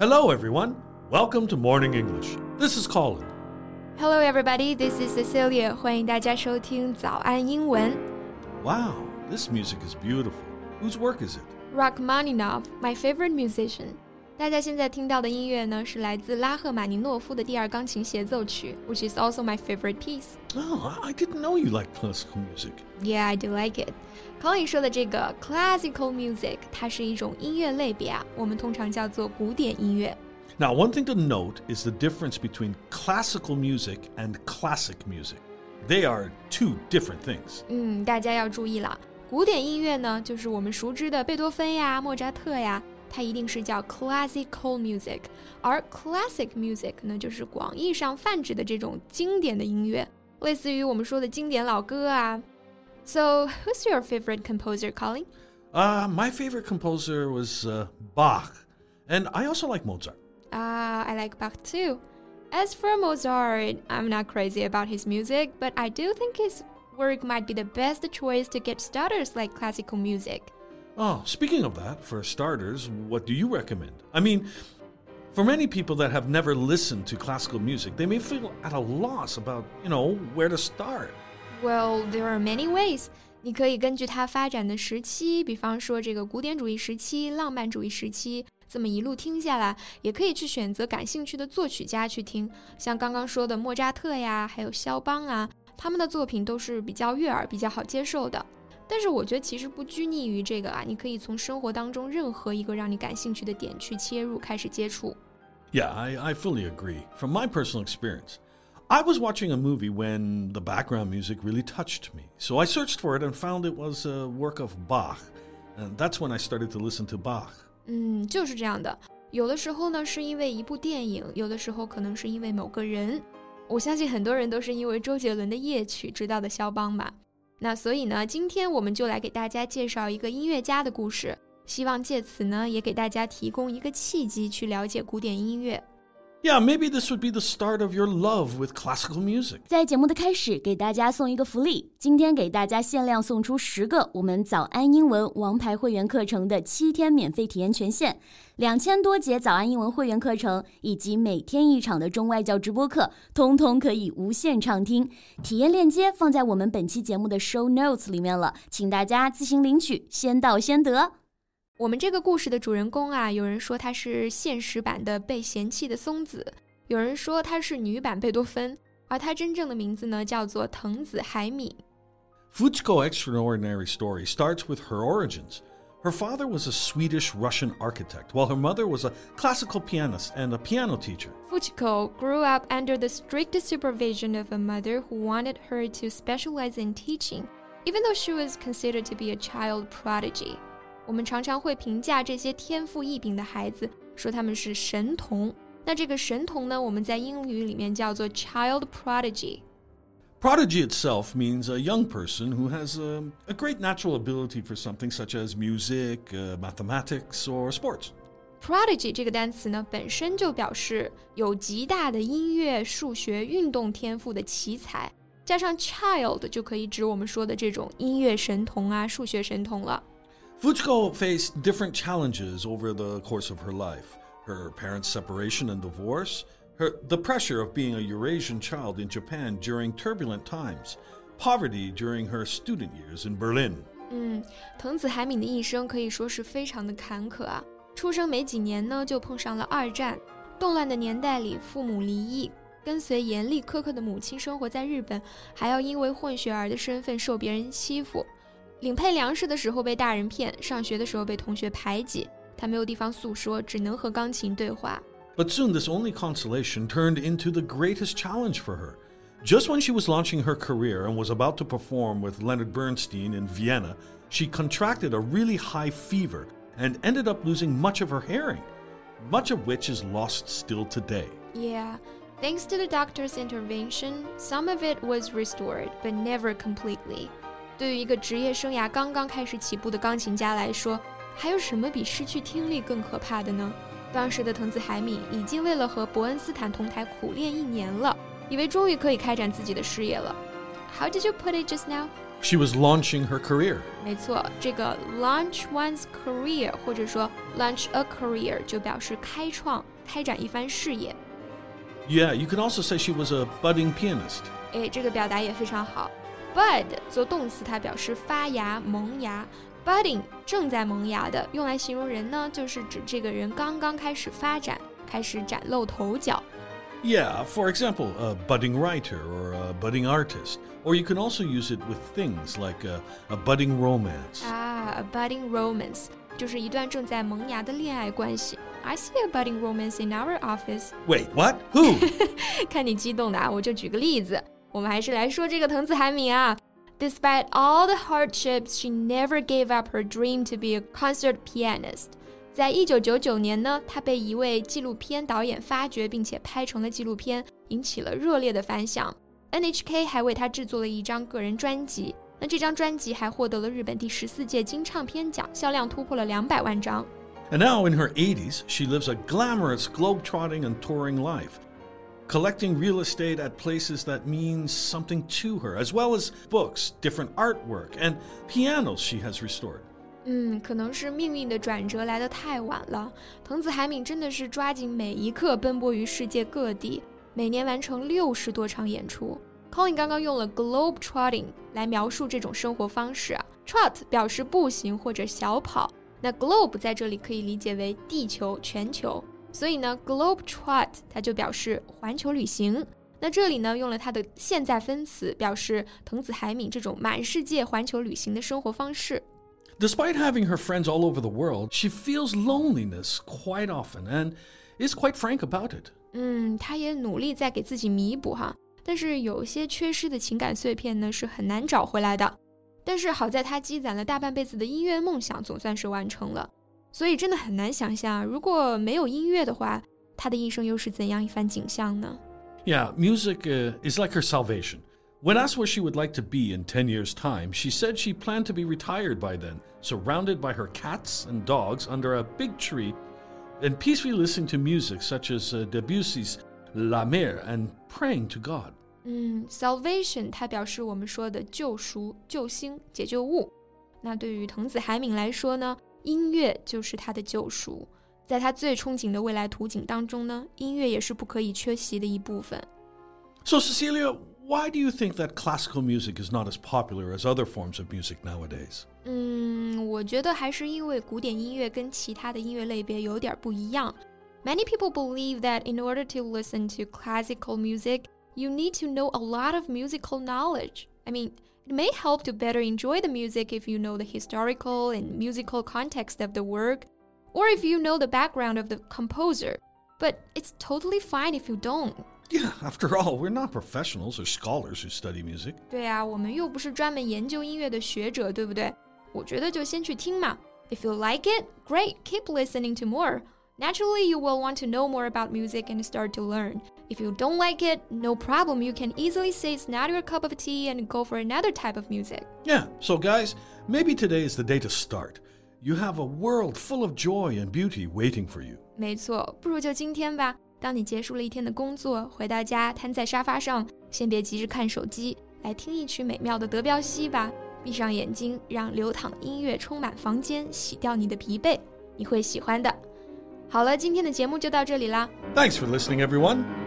Hello, everyone. Welcome to Morning English. This is Colin. Hello, everybody. This is Cecilia. 欢迎大家收听早安英文。 Wow, this music is beautiful. Whose work is it? Rachmaninoff, my favorite musician. 大家现在听到的音乐呢，是来自拉赫玛尼诺夫的第二钢琴协奏曲，which is also my favorite piece. Oh, I I didn't know you liked classical music. Yeah, I do like it. Colin 说的这个 classical music，它是一种音乐类别啊，我们通常叫做古典音乐。 Now, one thing to note is the difference between classical music and classic music. They are two different things. 嗯，大家要注意了，古典音乐呢，就是我们熟知的贝多芬呀、莫扎特呀， 它一定是叫 classical music，而 classic music 呢，就是广义上泛指的这种经典的音乐，类似于我们说的经典老歌啊。So, who's your favorite composer, Colin? Uh, my favorite composer was uh, Bach, and I also like Mozart. Ah, I like Bach too. As for Mozart, I'm not crazy about his music, but I do think his work might be the best choice to get starters like classical music. Oh, speaking of that, for starters, what do you recommend? I mean, for many people that have never listened to classical music, they may feel at a loss about, you know, where to start. Well, there are many ways. 你可以根据它发展的时期，比方说这个古典主义时期、浪漫主义时期，这么一路听下来，也可以去选择感兴趣的作曲家去听，像刚刚说的莫扎特呀，还有肖邦啊，他们的作品都是比较悦耳、比较好接受的。 但是我觉得其实不拘泥于这个啊，你可以从生活当中任何一个让你感兴趣的点去切入，开始接触。Yeah, I, I fully agree. From my personal experience, I was watching a movie when the background music really touched me. So I searched for it and found it was a work of Bach. And that's when I started to listen to Bach. 嗯，就是这样的。有的时候呢，是因为一部电影；有的时候可能是因为某个人。我相信很多人都是因为周杰伦的夜曲知道的肖邦吧。那所以呢，今天我们就来给大家介绍一个音乐家的故事，希望借此呢，也给大家提供一个契机去了解古典音乐。Yeah, maybe this would be the start of your love with classical music. 在节目的开始，给大家送一个福利，今天给大家限量送出十个我们早安英文王牌会员课程的七天免费体验权限，两千多节早安英文会员课程以及每天一场的中外教直播课，通通可以无限畅听。体验链接放在我们本期节目的 show notes 里面了，请大家自行领取，先到先得。我们这个故事的主人公啊，有人说他是现实版的被嫌弃的松子，有人说他是女版贝多芬，而他真正的名字呢叫做藤子海敏。 Fujiko Extraordinary Story starts with her origins. Her father was a Swedish Russian architect, while her mother was a classical pianist and a piano teacher. Fujiko grew up under the strict supervision of a mother who wanted her to specialize in teaching, even though she was considered to be a child prodigy. 我们常常会评价这些天赋异禀的孩子，说他们是神童。那这个神童呢，我们在英语里面叫做 child prodigy。 Prodigy itself means a young person who has a, a great natural ability for something such as music, uh, mathematics, or sports. Prodigy 这个单词呢，本身就表示有极大的音乐、数学、运动天赋的奇才，加上 child 就可以指我们说的这种音乐神童啊、数学神童了。 Fujiko faced different challenges over the course of her life her parents' separation and divorce, her, the pressure of being a Eurasian child in Japan during turbulent times, poverty during her student years in Berlin. 嗯，藤子海敏的一生可以说是非常的坎坷啊。出生没几年呢，就碰上了二战，动乱的年代里，父母离异，跟随严厉苛刻的母亲生活在日本，还要因为混血儿的身份受别人欺负。领配粮食的时候被大人骗，上学的时候被同学排挤，他没有地方诉说，只能和钢琴对话。 But soon, this only consolation turned into the greatest challenge for her. Just when she was launching her career and was about to perform with Leonard Bernstein in Vienna, she contracted a really high fever and ended up losing much of her hearing, much of which is lost still today. Yeah, thanks to the doctor's intervention, some of it was restored, but never completely. 对于一个职业生涯刚刚开始起步的钢琴家来说，还有什么比失去听力更可怕的呢？当时的藤子海敏已经为了和伯恩斯坦同台苦练一年了，以为终于可以开展自己的事业了。How did you put it just now? She was launching her career. 没错，这个 launch one's career 或者说 launch a career 就表示开创、开展一番事业。Yeah, you could also say she was a budding pianist. 哎，这个表达也非常好。Bud 做动词，它表示发芽、萌芽。Budding 正在萌芽的，用来形容人呢，就是指这个人刚刚开始发展，开始崭露头角。 Yeah, for example, a budding writer or a budding artist. Or you can also use it with things like a, a budding romance. 啊，a budding romance 就是一段正在萌芽的恋爱关系。I see a budding romance in our office 。 Wait, what? Who? 看你激动的啊，我就举个例子。 我们还是来说这个藤子海敏啊。Despite all the hardships, she never gave up her dream to be a concert pianist. 在一九九九年呢，她被一位纪录片导演发掘，并且拍成了纪录片，引起了热烈的反响。NHK 还为她制作了一张个人专辑，那这张专辑还获得了日本第十四届金唱片奖，销量突破了两百万张。 And now, in her 80s, she lives a glamorous globe-trotting and touring life, collecting real estate at places that mean something to her, as well as books, different artwork, and pianos she has restored. 嗯，可能是命运的转折来得太晚了。藤子海敏真的是抓紧每一刻奔波于世界各地，每年完成六十多场演出。Colin 刚刚用了 globe trotting 来描述这种生活方式啊，trot 表示步行或者小跑，那 globe 在这里可以理解为地球、全球， 所以呢，globe trot 它就表示环球旅行。那这里呢，用了它的现在分词，表示藤子海敏这种满世界环球旅行的生活方式。Despite having her friends all over the world, she feels loneliness quite often and is quite frank about it. 嗯，她也努力在给自己弥补哈，但是有些缺失的情感碎片呢是很难找回来的。但是好在她积攒了大半辈子的音乐梦想，总算是完成了。所以真的很难想象，如果没有音乐的话，他的一生又是怎样一番景象呢？ Yeah, music uh, is like her salvation. When asked where she would like to be in 10 years' time, she said she planned to be retired by then, surrounded by her cats and dogs under a big tree, and peacefully listening to music such as uh, Debussy's La Mer and praying to God. 嗯，salvation 它表示我们说的救赎、救星、解救物。那对于藤子海敏来说呢， 音乐就是他的救赎。在他最憧憬的未来图景当中呢，音乐也是不可以缺席的一部分。 So, Cecilia, why do you think that classical music is not as popular as other forms of music nowadays? 嗯，我觉得还是因为古典音乐跟其他的音乐类别有点不一样。Many people believe that in order to listen to classical music, you need to know a lot of musical knowledge. I mean, it may help to better enjoy the music if you know the historical and musical context of the work, or if you know the background of the composer. But it's totally fine if you don't. Yeah, after all, we're not professionals or scholars who study music. 对啊，我们又不是专门研究音乐的学者，对不对？我觉得就先去听嘛。If you like it, great, keep listening to more. Naturally, you will want to know more about music and start to learn. If you don't like it, no problem. You can easily say it's not your cup of tea and go for another type of music. Yeah, so guys, maybe today is the day to start. You have a world full of joy and beauty waiting for you. 没错，不如就今天吧。当你结束了一天的工作，回到家瘫在沙发上，先别急着看手机，来听一曲美妙的德彪西吧。闭上眼睛，让流淌音乐充满房间，洗掉你的疲惫，你会喜欢的。好了，今天的节目就到这里啦。 Thanks for listening, everyone.